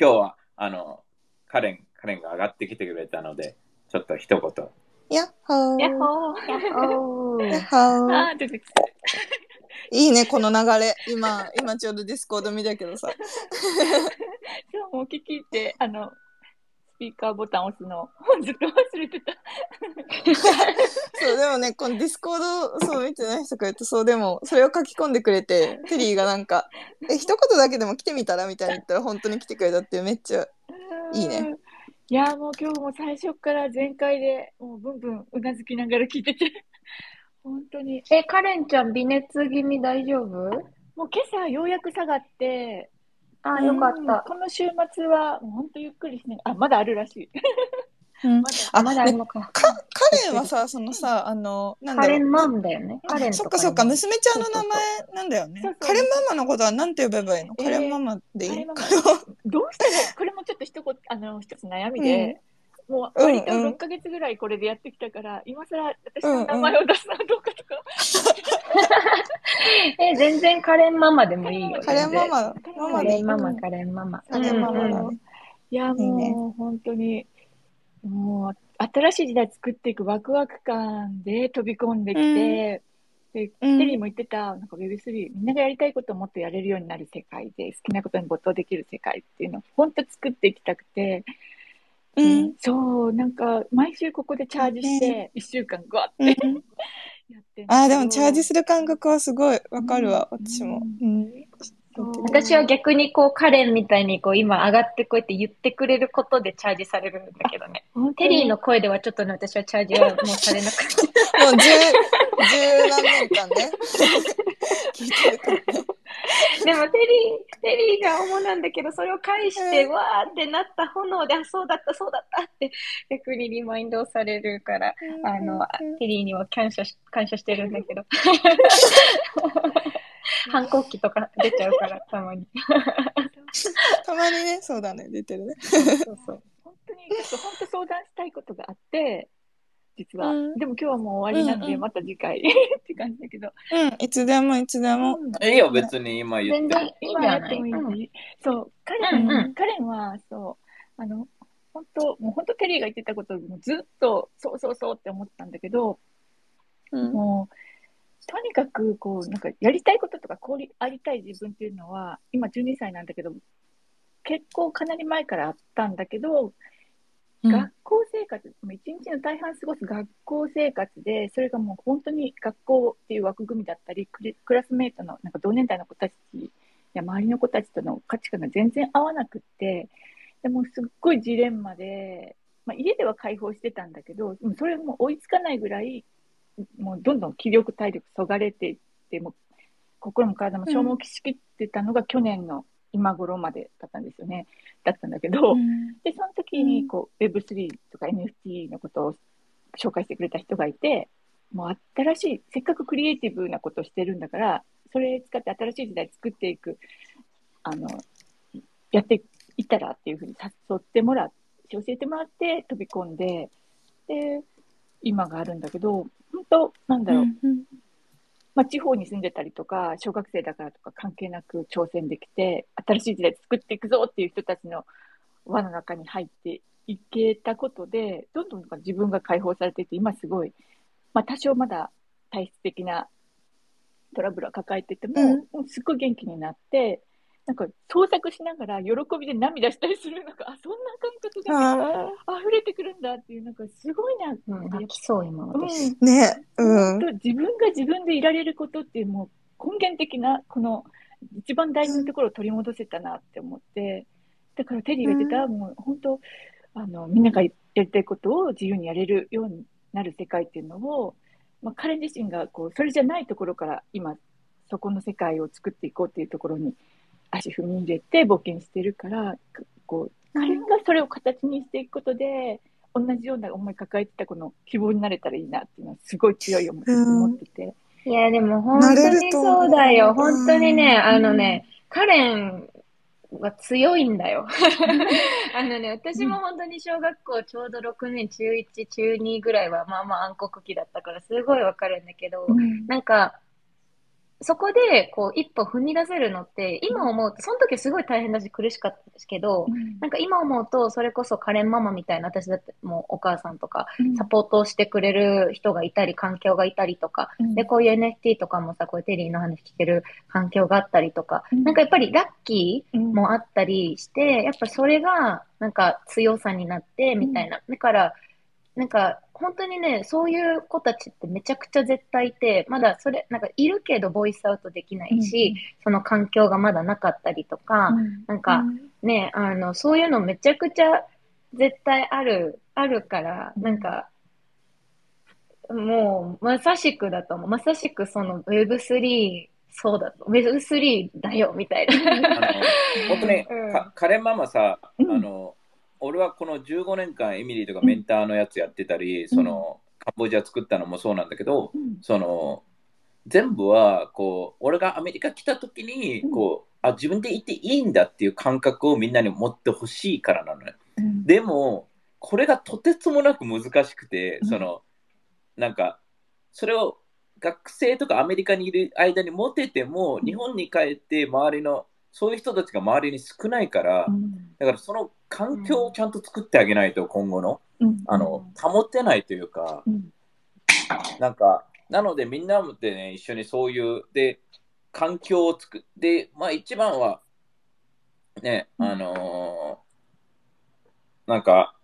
今日は、あの、カレン、カレンが上がってきてくれたので、ちょっと一言。やっほー。やっほー。やっほーやっほー。あー、出てきた。いいね、この流れ。今、今ちょうどディスコード見たけどさ。そう、もう聞き入って、あの、スピーカーボタン押すの、ずっと忘れてた。そう、でもね、このディスコード、そう見てない人が言うと、そう、でも、それを書き込んでくれて、テリーがなんか、え、一言だけでも来てみたらみたいに言ったら、本当に来てくれたってめっちゃ、いいね。いや、もう今日も最初から全開で、もうブンブンうなずきながら聞いてて、本当に。え、カレンちゃん、微熱気味大丈夫？もう今朝ようやく下がって、あ、よかっうんた。この週末は、もう本当ゆっくりしなあ、まだあるらしい。うん まだあ、まだあるねのか。か、カレンはさ、そのさ、あの、なんだ。カレンマンだよね。カレンとそっかそっか、娘ちゃんの名前なんだよねそう。そうカレンママのことはなんて呼べばいいの？えーカレンママでいい？カレンママカレンママどうしたら、これもちょっと一言、あの、一つ悩みで、もううん割とうん6ヶ月ぐらいこれでやってきたから、今更私の名前を出すのはどうかとか。え、全然カレンママでもいいよ。カレンママ、ママでいいカレンママ、カレンママ。カレンママうんうんだね。いや、いいねもう本当に、もう新しい時代作っていくワクワク感で飛び込んできて、で、うんテリーも言ってた、なんか Web3、みんながやりたいことをもっとやれるようになる世界で、好きなことに没頭できる世界っていうのを本当作っていきたくて、うん。そう、なんか毎週ここでチャージして、1週間ガーってうん やってあーでもチャージする感覚はすごいわかるわ、うん私も。うん。私は逆にこう、カレンみたいにこう、今上がってこうやって言ってくれることでチャージされるんだけどね。テに？リーの声ではちょっとね、私はチャージはもうされなくて。もう十、十何年間ね。聞いてるからね。でもテリー、テリーが主なんだけど、それを返して、うんわーってなった炎で、あ、そうだった、そうだったって、逆にリマインドをされるから、あの、テリーには感謝し、感謝してるんだけど。反抗期とか出ちゃうから、たまに。たまにね、そうだね、出てるね。そうそう。本当に、ちょっと本当相談したいことがあって、実は。うん。でも今日はもう終わりなんで、うんうん。また次回。って感じだけど。うん、いつでもいつでも。いいよ、別に今言って全然今やってもいいし、そう、カレン、うんうん。カレンは、そう、あの、本当、もう本当テリーが言ってたことをずっと、そうそうそうって思ってたんだけど、うん。もう、とにかく、こう、なんか、やりたいこととか、こうありたい自分っていうのは、今12歳なんだけど、結構かなり前からあったんだけど、学校生活、もう一日の大半過ごす学校生活で、それがもう本当に学校っていう枠組みだったり、ククラスメートのなんか同年代の子たちや周りの子たちとの価値観が全然合わなくって、でもすっごいジレンマで、まあ、家では解放してたんだけど、それも追いつかないぐらい、もうどんどん気力、体力そがれていって、も心も体も消耗しきってたのが去年の今頃までだったんですよね。だったんだけど、で、その時にこう Web3 とか NFT のことを紹介してくれた人がいて、もう新しい、せっかくクリエイティブなことをしてるんだから、それ使って新しい時代作っていく、あの、やっていったらっていうふうに誘ってもらって、教えてもらって飛び込んで、で、今があるんだけど、本当なんだろう、まあ、地方に住んでたりとか、小学生だからとか関係なく挑戦できて、新しい時代作っていくぞっていう人たちの輪の中に入っていけたことで、どんどん自分が解放されていて、今すごい、まあ、多少まだ体質的なトラブルは抱えてても、すっごい元気になって、なんか創作しながら喜びで涙したりするのが、あ、そんな感覚があ溢れてくるんだっていう、なんかすごいなって。うん、泣きそう、今うんね、うん。自分が自分でいられることっていうもう根源的なこの一番大事なところを取り戻せたなって思ってだからテリーが言ってた、もう本当あのみんながやりたいことを自由にやれるようになる世界っていうのを、まあ、彼自身がこうそれじゃないところから今そこの世界を作っていこうっていうところに足踏み入れて冒険してるからこう彼がそれを形にしていくことで同じような思い抱えてたこの希望になれたらいいなっていうのはすごい強い思い思ってて。いや、でも本当にそうだよ。本当にね、あのね、カレンは強いんだよ。あのね、私も本当に小学校ちょうど6年、中1、中2ぐらいはまあまあ暗黒期だったからすごいわかるんだけど、なんか、そこで、こう、一歩踏み出せるのって、今思うと、その時すごい大変だし苦しかったですけど、なんか今思うと、それこそカレンママみたいな、私だってもうお母さんとか、サポートをしてくれる人がいたり、環境がいたりとか、で、こういう NFT とかもさ、こういうテリーの話聞ける環境があったりとか、なんかやっぱりラッキーもあったりして、やっぱそれが、なんか強さになって、みたいな。だから、なんか、本当にね、そういう子たちってめちゃくちゃ絶対いて、まだそれ、なんかいるけどボイスアウトできないし、その環境がまだなかったりとか、なんかね、あの、そういうのめちゃくちゃ絶対ある、あるから、なんか、もう、まさしくだと思う。まさしくその Web3、そうだと。Web3 だよ、みたいあな。の本当に、うんかカレンママさ、うんあの俺はこの15年間エミリーとかメンターのやつやってたり、そのカンボジア作ったのもそうなんだけど、その全部はこう俺がアメリカ来た時にうん。こう、あ自分でいていいんだっていう感覚をみんなに持ってほしいからなのね。でもこれがとてつもなく難しくて、うん。そのなんかそれを学生とかアメリカにいる間に持てても、うん。日本に帰って周りのそういう人たちが周りに少ないから、だからその環境をちゃんと作ってあげないと今後のあの保てないというか、なんかなのでみんなでね一緒にそういうで環境を作ってまあ一番はねうん。あのーなんか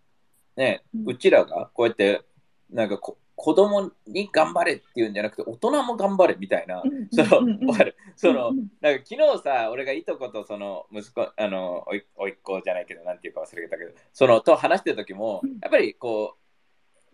ねうん。うちらがこうやってなんかこ子供に頑張れっていうんじゃなくて大人も頑張れみたいな、その、わかる？その、なんか昨日さ、俺がいとことその息子、あの、おいおいっ子じゃないけど、なんていうか忘れたけど、そのと話してる時もうん、やっぱりこう、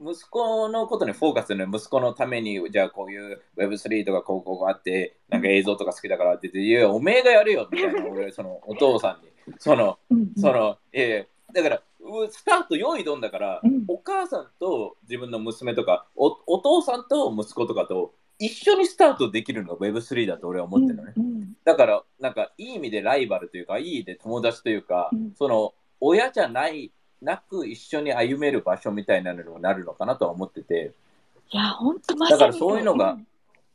息子のことにフォーカスするの息子のために、じゃあこういう Web3 とかこうこうあって、なんか映像とか好きだからって言って、いや、おめえがやるよみたいな、俺、そのお父さんに。その、その、いやいやだから、うスタート用意どんだから、うんお母さんと自分の娘とかお、お父さんと息子とかと一緒にスタートできるのが Web3 だと俺は思ってるのね。だから、なんかいい意味でライバルというか、いい意味で友達というか、うん。その親じゃない、なく一緒に歩める場所みたいなのにもなるのかなとは思ってて、いや、本当まだからそういうのが、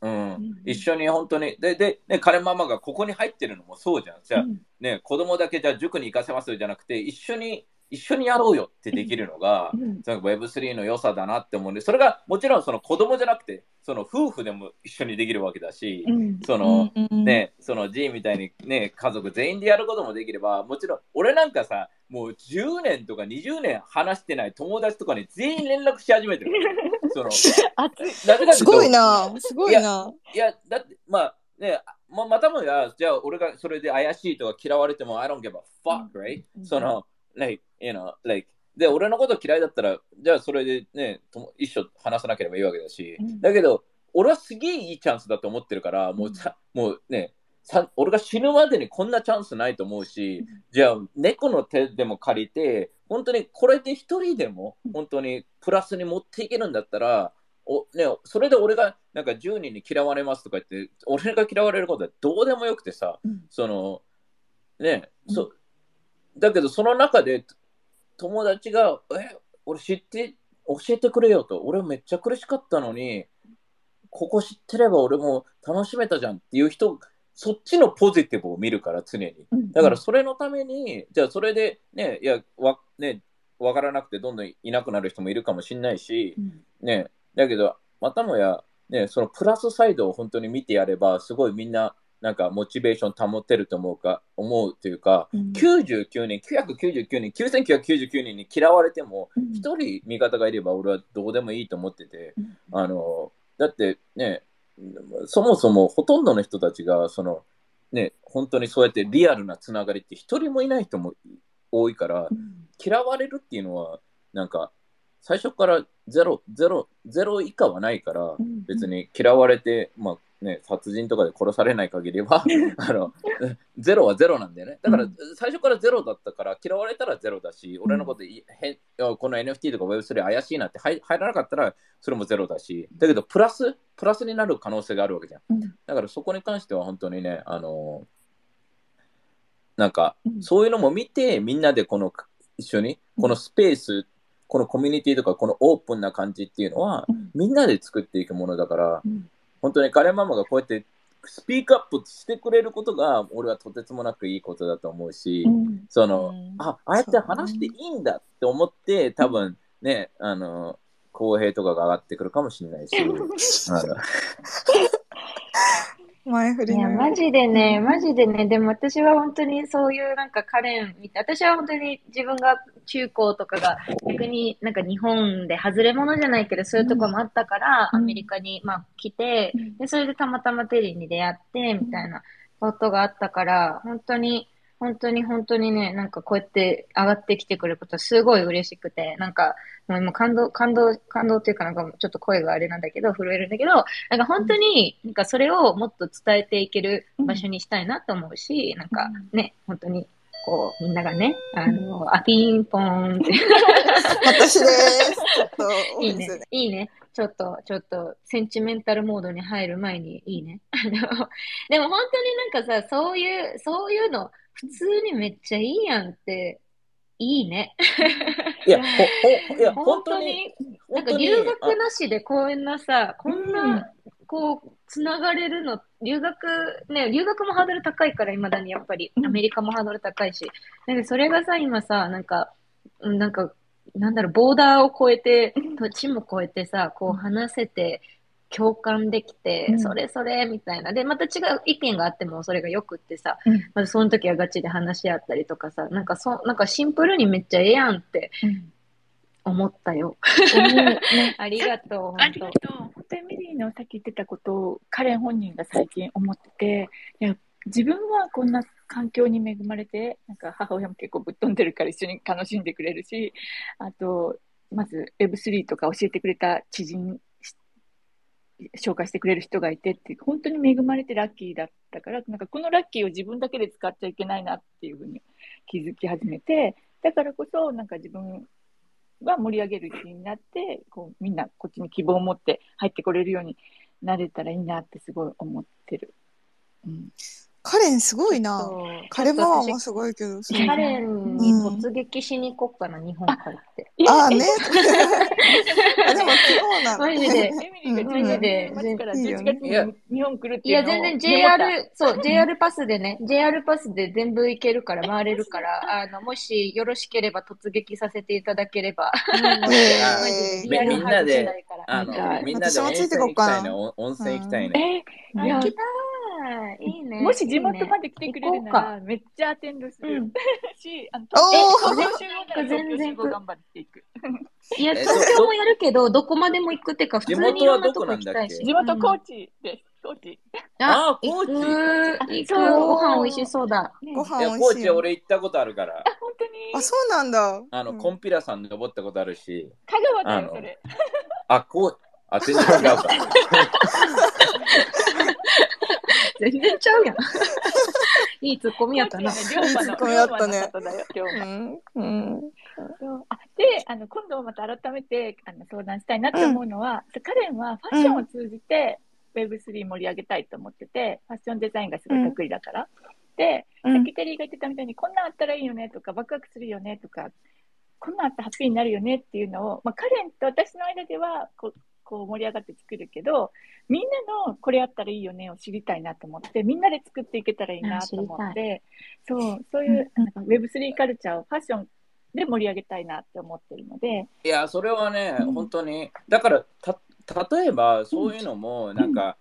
うん、ん。一緒に本当に、で、で、ね、彼ママがここに入ってるのもそうじゃん。じゃあ、ね、子供だけじゃあ塾に行かせますじゃなくて、一緒に、一緒にやろうよってできるのが、その Web3 の良さだなって思うんで、それがもちろんその子供じゃなくて、その夫婦でも一緒にできるわけだし、その、ね、その G みたいにね、家族全員でやることもできれば、もちろん俺なんかさ、もう10年とか20年話してない友達とかに全員連絡し始めてる。そのすごいなすごいな。いや、だって、まあね、ままたもや、じゃあ俺がそれで怪しいとか嫌われても、I don't give a fuck, right? その、like, you know, like, で、俺のこと嫌いだったら、じゃあそれでね、とも一緒話さなければいいわけだし、うん。だけど、俺はすげえいいチャンスだと思ってるから、もうさ、もうね、さ俺が死ぬまでにこんなチャンスないと思うし、じゃあ猫の手でも借りて、本当にこれで一人でも本当にプラスに持っていけるんだったら、おね、それで俺がなんか10人に嫌われますとか言って、俺が嫌われることはどうでもよくてさ、その、ね、そだけどその中で友達が、え、俺知って、教えてくれよと、俺めっちゃ苦しかったのに、ここ知ってれば俺も楽しめたじゃんっていう人、そっちのポジティブを見るから常に。だからそれのために、じゃあそれでね、いや、わ、ね、わからなくてどんどんいなくなる人もいるかもしれないし、ね、だけど、またもや、ね、そのプラスサイドを本当に見てやれば、すごいみんな、なんかモチベーション保てると思うか、思うというか、99人、999人、9999人に嫌われても、一人味方がいれば俺はどうでもいいと思ってて、あの、だってね、そもそもほとんどの人たちが、その、ね、本当にそうやってリアルなつながりって一人もいない人も多いから、嫌われるっていうのは、なんか、最初からゼロ、ゼロ、ゼロ以下はないから、別に嫌われて、まあね、殺人とかで殺されない限りは、あの、ゼロはゼロなんだよね。だから、最初からゼロだったから、嫌われたらゼロだし、俺のことい、へこの NFT とか Web3 怪しいなって入入らなかったら、それもゼロだし、だけど、プラス、プラスになる可能性があるわけじゃん。だから、そこに関しては本当にね、あのなんか、そういうのも見て、みんなでこの、一緒に、このスペース、このコミュニティとか、このオープンな感じっていうのは、みんなで作っていくものだから、本当に彼ママがこうやってスピークアップしてくれることが俺はとてつもなくいいことだと思うし、うん。その、うん。あああやって話していいんだって思って多分ねあの公平とかが上がってくるかもしれないし 前振りいや、のマジでね、マジでね、でも私は本当にそういうなんかカレン私は本当に自分が中高とかが逆になんか日本で外れ者じゃないけど、そういうとこもあったから、うん。アメリカにまあ来てうん、で、それでたまたまテリーに出会って、みたいなことがあったから、本当に、本当に本当にね、なんかこうやって上がってきてくれることはすごい嬉しくて、なんか、もうもう感動、感動、感動っていうかなんかちょっと声があれなんだけど、震えるんだけど、なんか本当に、なんかそれをもっと伝えていける場所にしたいなと思うし、なんかね、本当に、こう、みんながね、あの、あ、ピンポーンって、私です。ちょっと多いいねいいいね。ちょっと、ちょっと、センチメンタルモードに入る前にいいね。でも本当になんかさ、そういう、そういうの、普通にめっちゃいいやんって、いいね。いやほほいや本 本当になんか留学なしでこんなさ、こんな、こう、つながれるの、留学、ね、留学もハードル高いから、未だにやっぱり、うん。アメリカもハードル高いし、なんかそれがさ、今さ、なんか、うんなんか、なんだろう、ボーダーを越えて、土地も越えてさ、こう話せて、共感できて、うんそれそれみたいな。で、また違う意見があってもそれがよくってさ、うんまずその時はガチで話し合ったりとかさ、なんかそ、なんかシンプルにめっちゃええやんってうん思ったよ。ありがとう、あ本当。りがとう。本当にミリーのさっき言ってたことを彼本人が最近思ってて、いや自分はこんな環境に恵まれて、なんか母親も結構ぶっ飛んでるから一緒に楽しんでくれるし、あと、まず Web3 とか教えてくれた知人、し紹介してくれる人がいてって、本当に恵まれてラッキーだったから、なんかこのラッキーを自分だけで使っちゃいけないなっていうふうに気づき始めて、だからこそ、なんか自分は盛り上げる気になってこうみんなこっちに希望を持って入ってこれるようになれたらいいなってすごい思ってる。うん、カレンすごいな。カレンマすごいけど。カレンに突撃しに行こっかな、日本帰って。ああね。あでもそうなの。マジで。マジで10月から11いいよね月に日本来るっていや、全然 JR、そう、JR パスでね、JR パスで全部行けるから、回れるから、あの、もしよろしければ突撃させていただければ。みんなでみんなで温私もつい泉行きてこうかなたいねお温泉行きたいね、行きたい。いいね。もし地元まで。で来てくれるなら、めっちゃアテンドする、うん し、あの東京集合なら東京集合頑張っていく。いや、え東京もやるけど、どこまでも行くってか、普通にいろんなとこ行きたいし。地元高知です。高知。ああ高知行く、ご飯美味しそうだ。ねご飯美味しいよ。高知俺行ったことあるからあ、本当に？あ、そうなんだ。あの、うんコンピラさん登ったことあるし香川だあのよ、それ。あこうあ全然違うか 全然ちゃうやん。いいツッコミやったな。龍馬のいいツッコミだったね龍馬うん。あであの今度また改めてあの相談したいなって思うのは、カレンはファッションを通じて Web3 盛り上げたいと思ってて、ファッションデザインがすごい得意だから。で、うんさっきテリーが言ってたみたいに、こんなんあったらいいよねとか、ワクワクするよねとか、こんなんあったらハッピーになるよねっていうのを、まあ、カレンと私の間ではこうこう盛り上がって作るけど、みんなのこれあったらいいよねを知りたいなと思って、みんなで作っていけたらいいなと思って、そう、そういうなんか Web3 カルチャーをファッションで盛り上げたいなって思ってるので、いやそれはね、うん。本当に。だからた例えばそういうのもなんか、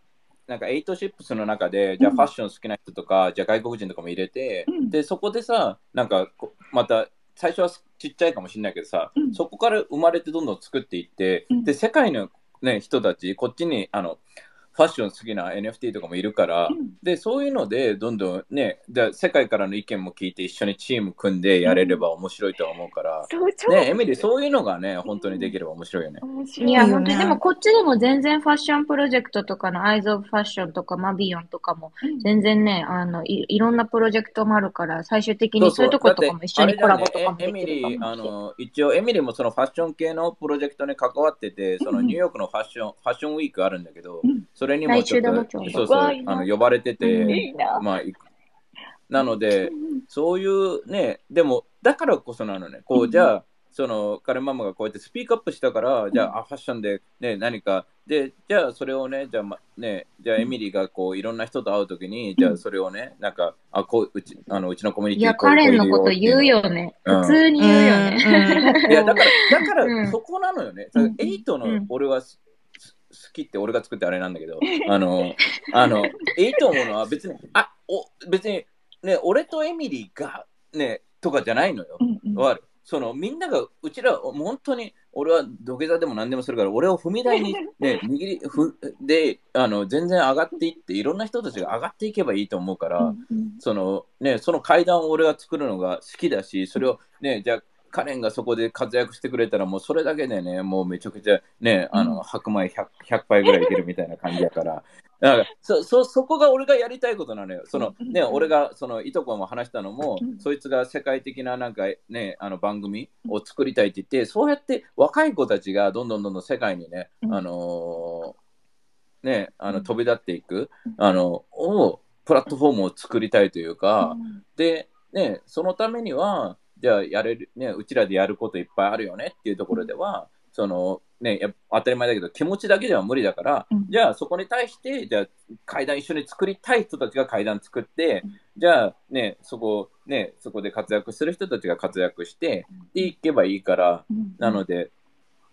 なんかエイトシップスの中でじゃあうんファッション好きな人とか、じゃあ外国人とかも入れて、うん。でそこでさなんかこまた最初はちっちゃいかもしれないけどさ、うん。そこから生まれてどんどん作っていって、うん。で世界の、ね、人たちこっちにあのファッション好きな NFT とかもいるから、うん。でそういうのでどんどんねで世界からの意見も聞いて一緒にチーム組んでやれれば面白いとは思うから、そう超ねエミリーそういうのがね本当にできれば面白いよね。面白いいや、いいよね本当に、でもこっちでも全然ファッションプロジェクトとかの、アイズ・オブ・ファッションとか、マビヨンとかも、うん。全然ね、あの、いいろんなプロジェクトもあるから、最終的にそういうとことかも一緒にコラボとかもでエミリー、あきるかもしれない。の、一応、エミリーもそのファッション系のプロジェクトに関わってて、そのニューヨークのファッション、ファッションウィークあるんだけどうん、それにもちょっと、あの呼ばれてうん。て、いいな。まあ、いなのでう、んそういうね、でも、だからこそなのね、こうじゃあ、その彼ママがこうやってスピークアップしたから、じゃあ、あファッションで、ね、何か、で、じゃあそれをね、じゃあ、ま、ね、じゃあエミリーがこういろんな人と会うときに、じゃあそれをね、なんか、あ、こう、うち、あのうちのコミュニいや、ティこうカレンのここと言うよね。うん。普通に言うよね。いや、だから、だかうん。ら、そこなのよね。うん。エイトのうん。俺はきって俺が作ってあれなんだけど、あの、あの、エイト思うのは別に、あ、お、別に、ね、俺とエミリーが、ね、とかじゃないのよ。うんうん。そのみんながうちら本当に俺は土下座でも何でもするから俺を踏み台に、ね、握りふであの全然上がっていっていろんな人たちが上がっていけばいいと思うから、うんうん。そのね、その階段を俺が作るのが好きだし、それをね、じゃあ、カレンがそこで活躍してくれたら、もうそれだけでね、もうめちゃくちゃね、あの、白米 100, 100杯ぐらいいけるみたいな感じだから、だから そそそこが俺がやりたいことなのよ。そのね、俺がそのいとこも話したのも、うん。そいつが世界的ななんかね、あの番組を作りたいって言って、そうやって若い子たちがどんどんどんどん世界にね、うん。あのーね、あのうん。飛び立っていく、うん。あの、を、プラットフォームを作りたいというか、うん。で、ね、そのためには、じゃあやれる、ね、うちらでやることいっぱいあるよねっていうところでは、その、ね、当たり前だけど、気持ちだけでは無理だから、うん。じゃあそこに対して、じゃあ階段一緒に作りたい人たちが階段作って、うん。じゃあね、そこ、ね、そこで活躍する人たちが活躍して、で、いけばいいから、うん。なので、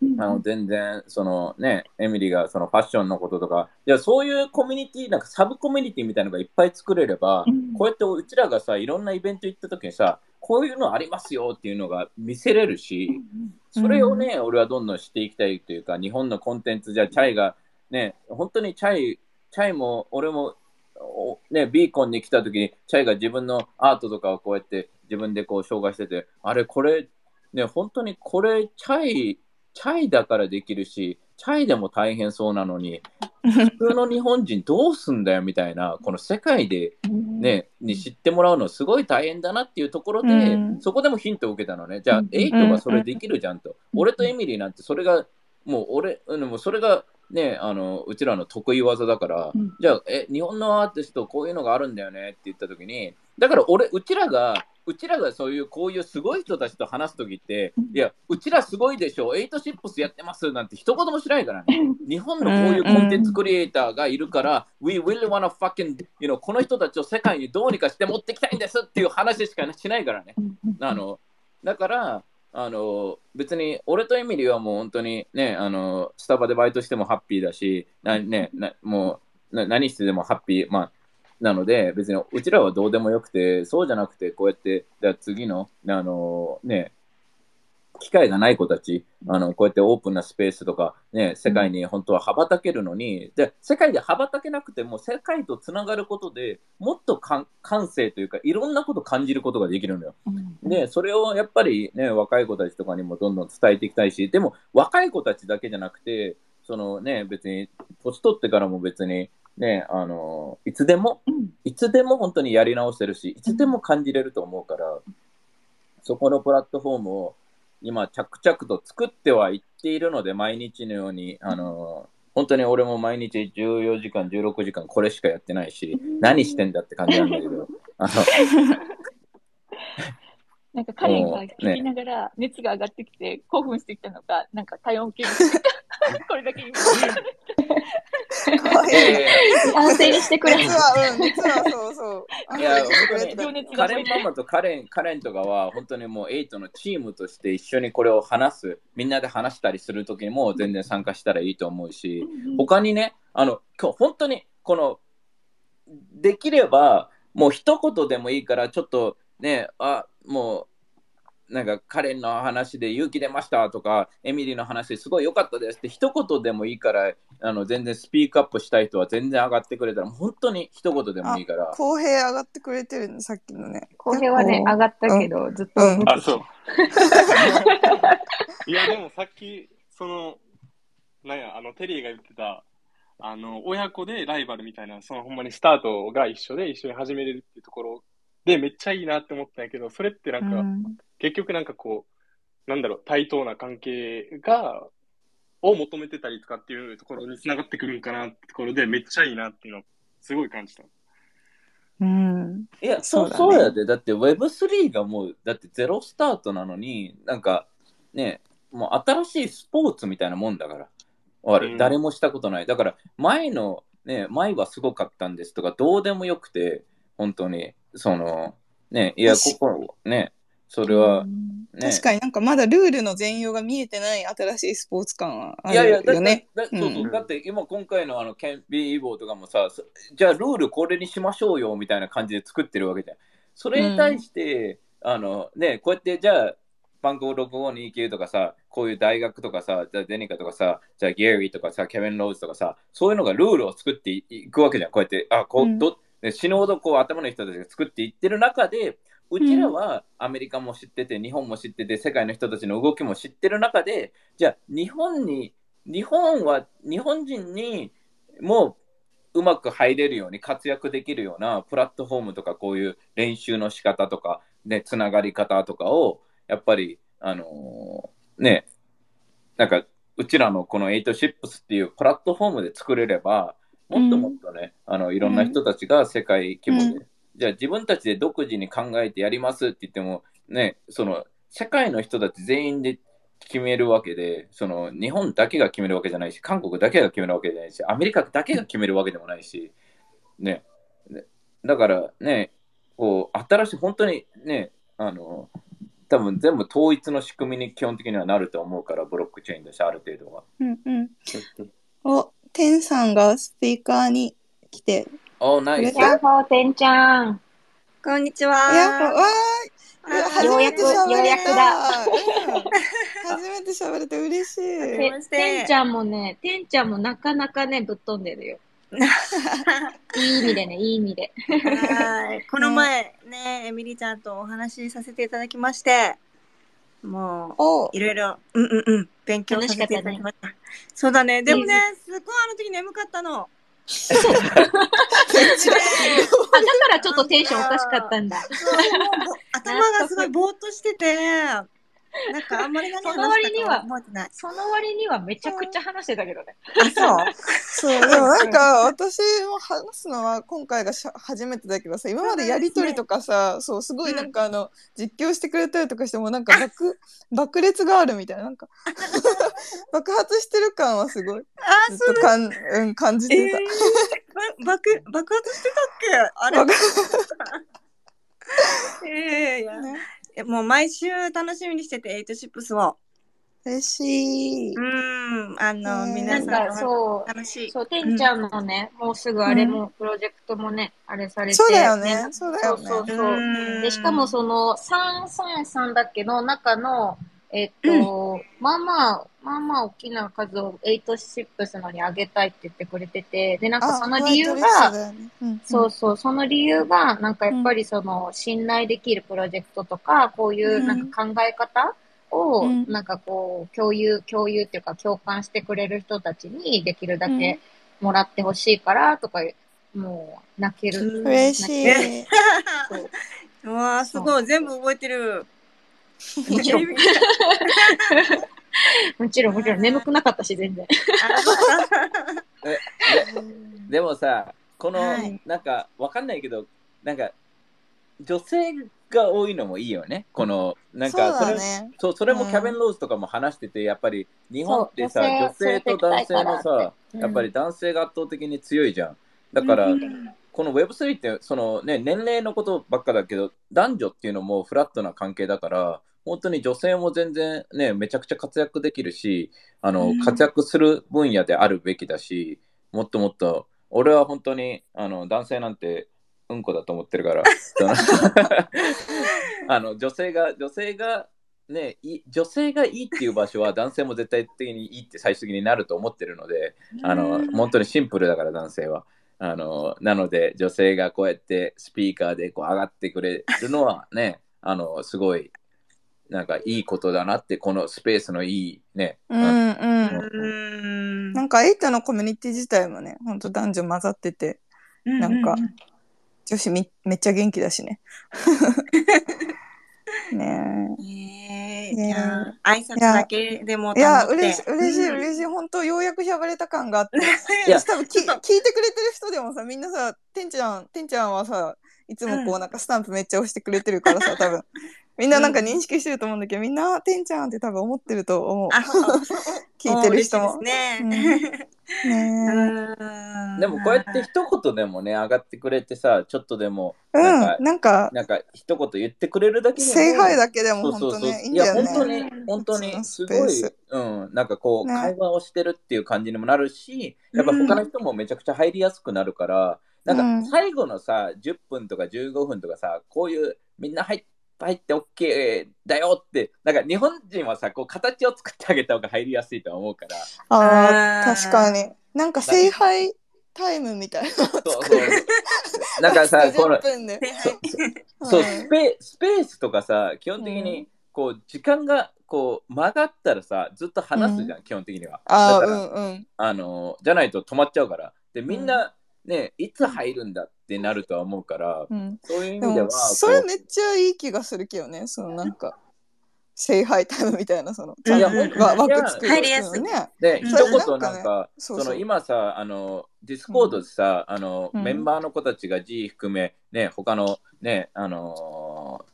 うん。あの全然そのねエミリーがそのファッションのこととかいやそういうコミュニティなんかサブコミュニティみたいなのがいっぱい作れれば、うん。こうやってうちらがさいろんなイベント行った時にさこういうのありますよっていうのが見せれるし、それをね、俺はどんどんしていきたいというか日本のコンテンツじゃチャイがね本当にチャイチャイも俺もおね、ビーコンに来た時にチャイが自分のアートとかをこうやって自分でこう紹介しててあれこれね本当にこれチャイチャイだからできるしチャイでも大変そうなのに 普通の日本人どうすんだよみたいなこの世界でね、に知ってもらうのすごい大変だなっていうところで、うん。そこでもヒントを受けたのね。じゃあうん、エイトがそれできるじゃんと。俺とエミリーなんてそれが、もう俺、うんもうそれがね、あの、うちらの得意技だから、うん。じゃあ、え、日本のアーティストこういうのがあるんだよねって言った時に、だから俺、うちらが、うちらがそういうこういうすごい人たちと話す時って、うん。いや、うちらすごいでしょ、エイトシップスやってますなんて一言もしないからね。日本のこういうコンテンツクリエイターがいるから、We really wanna fucking, you know, この人たちを世界にどうにかして持ってきたいんですっていう話しかしないからね。あのだからあの別に俺とエミリーはもう本当にねあのスタバでバイトしてもハッピーだしな、ね、なもうな何してでもハッピー、まあ、なので別にうちらはどうでもよくてそうじゃなくてこうやってじゃあ次のあのね機会がない子たち、あのこうやってオープンなスペースとか、ね、世界に本当は羽ばたけるのに、で世界で羽ばたけなくても、世界とつながることでもっと感感性というか、いろんなこと感じることができるのよ。で、それをやっぱりね、若い子たちとかにもどんどん伝えていきたいし、でも若い子たちだけじゃなくて、そのね、別に、年取ってからも別に、ね、あの、いつでも、いつでも本当にやり直せるし、いつでも感じれると思うから、そこのプラットフォームを今、着々と作ってはいっているので、毎日のように、あの、本当に俺も毎日14時間、16時間これしかやってないし、何してんだって感じなんだけど、あの、なんかカレンが聞きながら熱が上がってきて興奮してきたのか、なんか体温計に これだけ 安静にしてくれ。熱は、うん、熱はそうそう。いや、の本当カレンママとカレン、カレンとかは、本当にもうエイトのチームとして一緒にこれを話す、みんなで話したりするときにも全然参加したらいいと思うし、他にね、あの、今日本当に、この、できれば、もう一言でもいいから、ちょっとね、あ、もう、なんか、カレンの話で勇気出ましたとか、エミリーの話すごい良かったですって一言でもいいから、あの、全然スピークアップしたい人は全然上がってくれたら、本当に一言でもいいから。公平上がってくれてるんで、さっきのね。公平はね、上がったけど、ずっと。うんあ、そう。いや、でもさっき、その、なんや、あの、テリーが言ってた、あの、親子でライバルみたいな、そのほんまにスタートが一緒で一緒に始めれるっていうところで、めっちゃいいなって思ったんやけど、それってなんか、うん結局なんかこう、なんだろう、対等な関係が、を求めてたりとかっていうところにつながってくるんかなってところで、めっちゃいいなっていうのをすごい感じた。うん。いや、そうそだねそううやで。だって Web3 がもう、だってゼロスタートなのに、なんか、ね、もう新しいスポーツみたいなもんだから。わかるうん誰もしたことない。だから、前の、ね、前はすごかったんですとか、どうでもよくて、本当に、その、ね、いや、こ確こ、ね、それは、ね。確かになんかまだルールの全容が見えてない新しいスポーツ感はあいやいや、だるよね。だだそうそううんだって今今回のあの、ケンビー・イボーとかもさ、そじゃあルールこれにしましょうよみたいな感じで作ってるわけじゃん。それに対して、あのね、こうやってじゃあ、番号6529とかさ、こういう大学とかさ、じゃあデニカとかさ、じゃあゲイリーとかさ、ケビン・ローズとかさ、そういうのがルールを作っていいくわけじゃん。こうやって、あ、こう、うんどね死ぬほどこう頭の人たちが作っていってる中で、うちらはアメリカも知ってて、日本も知ってて、世界の人たちの動きも知ってる中で、じゃあ日本に、日本は日本人にもうまく入れるように活躍できるようなプラットフォームとかこういう練習の仕方とか、ね、つながり方とかをやっぱり、あのーね、なんかうちらのこの8シップスっていうプラットフォームで作れれば、もっともっとね、あのいろんな人たちが世界規模で、じゃあ自分たちで独自に考えてやりますって言っても、ね、その社会の人たち全員で決めるわけで、その日本だけが決めるわけじゃないし、韓国だけが決めるわけじゃないし、アメリカだけが決めるわけでもないし、ね、ねだからね、こう新しい、本当にね、あの、多分全部統一の仕組みに基本的にはなると思うから、ブロックチェーンだし、ある程度は。うんうん。お、テンさんがスピーカーに来て。おナイス。ヤッホー、てんちゃん。こんにちやっぱ、わは。ーい。ようやくようやくた。だうん初めて喋れて嬉しい。てましててんちゃんもね、てんちゃんもなかなかね、ぶっ飛んでるよ。いい意味でね、いい意味で。はい。この前ね、エミリーちゃんとお話しさせていただきまして、もおう、いろいろ、うんうんうん、勉強させていただきました。そうだね。でもね、すごいあの時眠かったの。あ、だからちょっとテンションおかしかったんだ。頭がすごいぼーっとしてて、なんかあんまり何その割には話したか覚えてない。その割にはめちゃくちゃ話してたけどね。あ、そう。そう、でもなんか私も話すのは今回がしゃ初めてだけどさ、今までやりとりとかさ、そう、すごいなんかあの、実況してくれたりとかしてもなんか爆、爆裂があるみたいな、なんか、爆発してる感はすごい、あ、ずっとかん、うん、感じえてた。ー、ば爆爆発してたっけ？あれ。爆えーいや。ね。えもう毎週楽しみにしてて、エイトシップスを。嬉しい。うん、あの、ね皆さんなんかそう、楽しい。そう、てんちゃんのね、もうすぐあれも、プロジェクトもね、あれされて。そうだよね。そうだよね。そうそうそううんで、しかもその、333だっけの中の、えっと、まあまあ、まあまあ大きな数を8シップスのにあげたいって言ってくれてて、で、なんかその理由が、だよね。うんそうそう、その理由が、なんかやっぱりその、信頼できるプロジェクトとか、こういうなんか考え方を、うん。なんかこう、共有、共有っていうか共感してくれる人たちにできるだけもらってほしいから、とか、もう、泣ける。うん嬉しい。わあ、すごい。全部覚えてる。もちろん、もちろん、もちろん、眠くなかったし、全然。えででもさ、この、はいなんか、わかんないけど、なんか、女性が多いのもいいよね。この、なんそうか、それだね。そうそれもうんキャベン・ローズとかも話してて、やっぱり日本ってさ、女女性性と男性のさやっぱり男性が圧倒的に強いじゃん。だから、この Web3 ってその、ね、年齢のことばっかだけど、男女っていうのもフラットな関係だから、本当に女性も全然ね、めちゃくちゃ活躍できるし、あの、うん活躍する分野であるべきだし、もっともっと、俺は本当にあの男性なんてうんこだと思ってるから、あの女性が、女性が、ね、い女性がいいっていう場所は男性も絶対的にいいって最終的になると思ってるので、あの本当にシンプルだから男性は。あのなので女性がこうやってスピーカーでこう上がってくれるのはね、あのすごいなんかいいことだなって、このスペースのいいね。うんあうん。うんなんかエイトのコミュニティ自体もね、ほんと男女混ざってて、なんか女子みめっちゃ元気だしね。ねえー、ねいや挨拶だけでもえ。いや、嬉しい、嬉しい、うん嬉しい。本当ようやく喋れた感があって。いや多分き聞いてくれてる人でもさ、みんなさ、てんちゃん、てんちゃんはさ、いつもこうなんかスタンプめっちゃ押してくれてるからさ、多分。みんななんか認識してると思うんだけど、みんな、てんちゃんって多分思ってると思う。あ 聞いてる人も。嬉しいですうんね。でもこうやって一言でもね、上がってくれてさ、ちょっとでも、え。なんかうん、なんか、なんか一言言ってくれるだけでも。聖杯だけでもそうそうそう。本当ね、いいんいや、だよ本当ね。に、本当に、普通のすごいうん、なんかこう、ね会話をしてるっていう感じにもなるし、やっぱ他の人もめちゃくちゃ入りやすくなるから、うんなんか最後のさ、10分とか15分とかさ、こういうみんな入って、入って OK だよって、なんか日本人はさ、こう形を作ってあげた方が入りやすいとは思うから、ああ、うん確かに。なんか聖杯タイムみたいな。そうそう。なんかさ、この10、分で。そうそううんスペスペースとかさ、基本的にこう時間がこう曲がったらさ、ずっと話すじゃん、基本的には。ああ、うんうん。あのじゃないと止まっちゃうから。で、みんなね、いつ入るんだってなるとは思うから、うん、そういう意味では、それこめっちゃいい気がするけどねそのなんか聖杯タイムみたいなそのいや枠作る入りやすいね。うで、うん。一言なんか、その今さ、あの、ディスコードでさ、あの、うんメンバーの子たちが G 含め、ね、他のね、あのー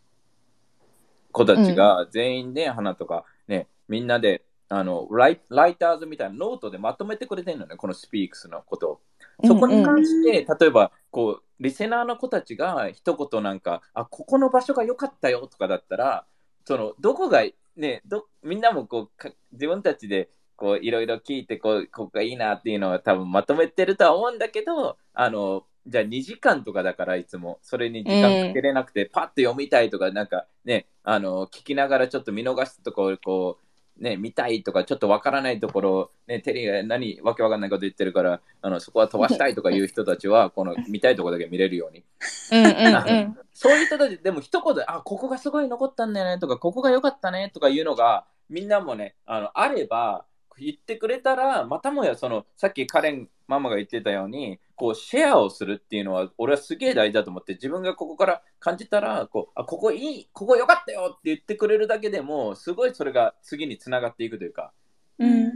子たちが全員で、花とか、ね、みんなで、あのライ、ライターズみたいなノートでまとめてくれてるのね、このスペースのことを。そこに関して、例えば、こう、リスナーの子たちが一言なんか、あ、ここの場所が良かったよとかだったら、その、どこが、ね、どみんなもこうか、自分たちで、こう、いろいろ聞いて、こう、ここがいいなっていうのは多分まとめてるとは思うんだけど、あの、じゃあ2時間とかだからいつも、それに時間かけれなくて、パッと読みたいとか、なんかね、あの、聞きながらちょっと見逃すところ、こう、ね、見たいとか、ちょっとわからないところ、ね、テリーが何、わけわかんないこと言ってるから、あのそこは飛ばしたいとかいう人たちは、この見たいところだけ見れるように。うんうんうん そういう人たち、でも一言で、あ、ここがすごい残ったんだよねとか、ここが良かったねとかいうのが、みんなもね、あのあれば、言ってくれたら、またもやその、さっきカレンママが言ってたように、こう、シェアをするっていうのは、俺はすげえ大事だと思って、自分がここから感じたら、こう、あ、ここいい、ここ良かったよって言ってくれるだけでも、すごいそれが次につながっていくというか、うん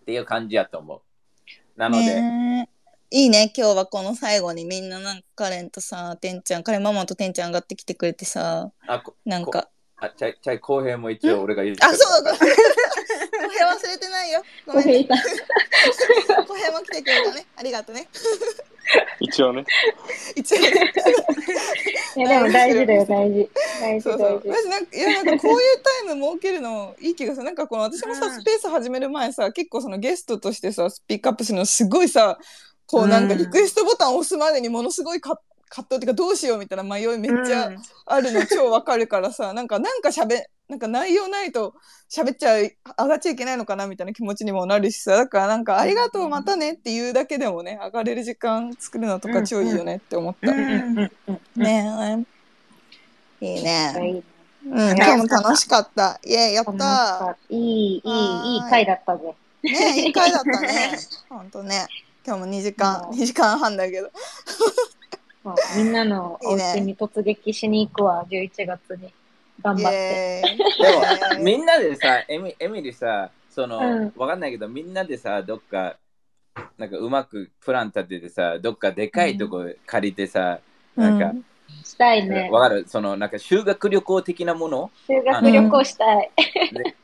っていう感じやと思う。なので、いいね。今日はこの最後にみんななんかカレンとさてんちゃんカレンママとてんちゃん上がってきてくれてさあ、こなんか。あチャイ、チャイ公平も一応俺が言ってあそう。だごめん小平忘れてないよ。ごめんね。いた。小平も来てくれたね。ありがとね。一応ね。一応ね。いや、でも大事だよ、大事。大事、そうそう。大事。私なんかいやなんかこういうタイム設けるのいい気がする。なんかこの私もさうんスペース始める前さ結構そのゲストとしてさスピークアップするのすごいさこうなんかうん。リクエストボタンを押すまでにものすごい葛葛藤っていうかどうしようみたいな迷いめっちゃうん。あるの超わかるからさなんかなんか喋なんか内容ないと喋っちゃう上がっちゃいけないのかなみたいな気持ちにもなるしさだからなんか「ありがとうまたね」っていうだけでもね上がれる時間作るのとか超いいよねって思った。うんねえいいね。はいうん、今日も楽しかった。イェーイ、やったいい、いい、いいい回だったぜ。ー。ねえ、いい回だったね。ほんとね。今日も2時間、うん2時間半だけど。みんなのお家に突撃しに行くわ、11月に。頑イ張って。でも、みんなでさ、エミエミリさ、その、うん。わかんないけど、みんなでさ、どっか、なんかうまくプラン立ててさ、どっかでかいとこ借りてさ、なんか、したいね。わかる？その、なんか修学旅行的なもの？修学旅行したい。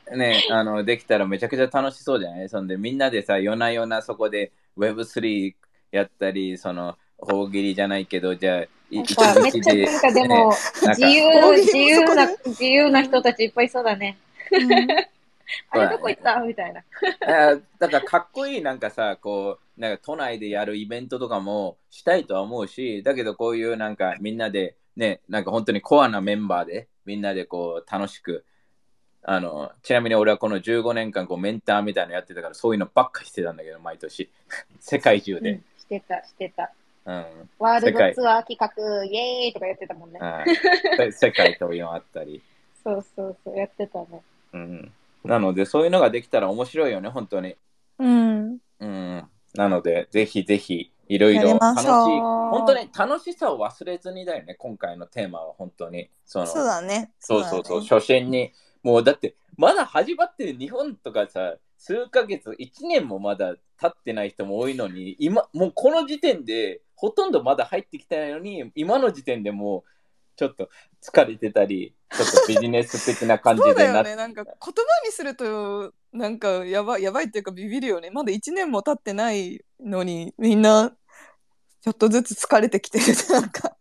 でね、あの、できたらめちゃくちゃ楽しそうじゃない？そんで、みんなでさ、夜な夜なそこで Web3 やったり、その、大喜利じゃないけど、じゃあ、めっちゃなんかでも、自由、自由な、自由な人たちいっぱいいそうだね。あれどこ行った？みたいな。あだからかっこいいなんかさ、こう、なんか都内でやるイベントとかもしたいとは思うし、だけどこういうなんかみんなでね、なんか本当にコアなメンバーでみんなでこう楽しく、あの、ちなみに俺はこの15年間こうメンターみたいなのやってたからそういうのばっかりしてたんだけど、毎年。世界中でうん。してた、してた。うん。ワールドツアー企画、イエーイとかやってたもんね。はい 世界というのあったり。そうそうそう、やってたね。うん。なのでそういうのができたら面白いよね、本当に。うん。うん、なので、ぜひぜひ、いろいろ楽しい、本当に楽しさを忘れずにだよね、今回のテーマは本当に。そのそうだね。そうそうそう、初心に。もうだって、まだ始まってる日本とかさ、数ヶ月、1年もまだ経ってない人も多いのに、今、もうこの時点で、ほとんどまだ入ってきてないのに、今の時点でもう、ちょっと疲れてたり、ちょっとビジネス的な感じそうだでなっよね。なんか言葉にするとなんかやばいやばいっていうかビビるよね。まだ1年も経ってないのにみんなちょっとずつ疲れてきてる。なんか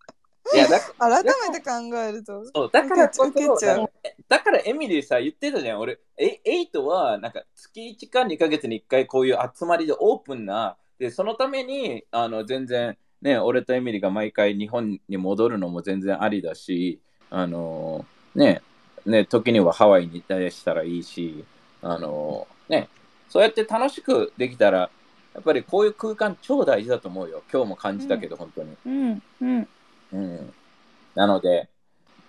いやだ改めて考えるとそうだからこ受けちゃう。そだからエミリーさ言ってたじゃん。俺えエイトはなんか月1か2ヶ月に1回こういう集まりでオープンな。でそのためにあの全然ね俺とエミリーが毎回日本に戻るのも全然ありだしあのねね時にはハワイに行ったりしたらいいしあのねそうやって楽しくできたらやっぱりこういう空間超大事だと思うよ。今日も感じたけど、本当に。うんうん。うん、なので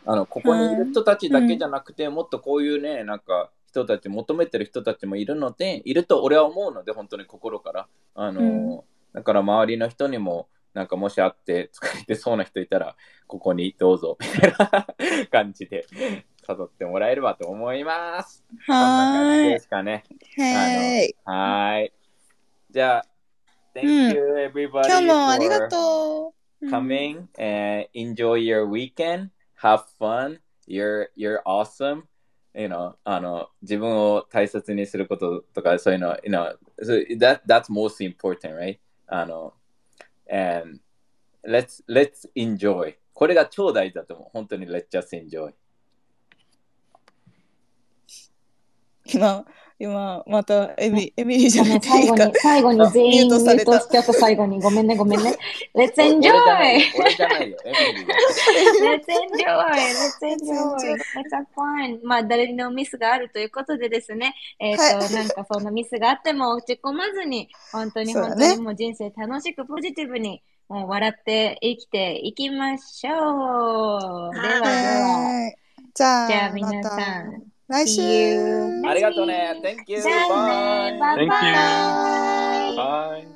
あのここにいる人たちだけじゃなくて、もっとこういうねなんか人たち求めてる人たちもいるのでいると俺は思うので本当に心から。あの、うん。だから周りの人にもなんかもし会って疲れてそうな人いたらここにどうぞみたいな感じで誘ってもらえればと思います。はですかね。はいはーい。じゃあ、Thank you everybody 今日もありがとう coming and enjoy your weekend. Have fun. You're you're awesome. You know, あの自分を大切にすることとかそういうの、you know, so that that's most important, right? あの and let's let's enjoy. これが超大事だと思う。本当に let's just enjoy. 今 今またエミエミリーじゃない最後に、最後に全員ミュートしちゃった最後に。ごめんね、ごめんね。Let's 俺 enjoy! 俺じゃないよ。エミリーが Let's enjoy! Let's enjoy! Let's have fun! まあ、誰にでもミスがあるということでですね、えっ、と、はいなんかそのミスがあっても落ち込まずに、本当に本当にもう人生楽しくポジティブに、もう笑って生きていきましょう。ではでは、はいじゃあじゃあ皆さん、来週 See you ありがとうね。Thank you. じゃあね Bye. バイバイ Thank you. Bye.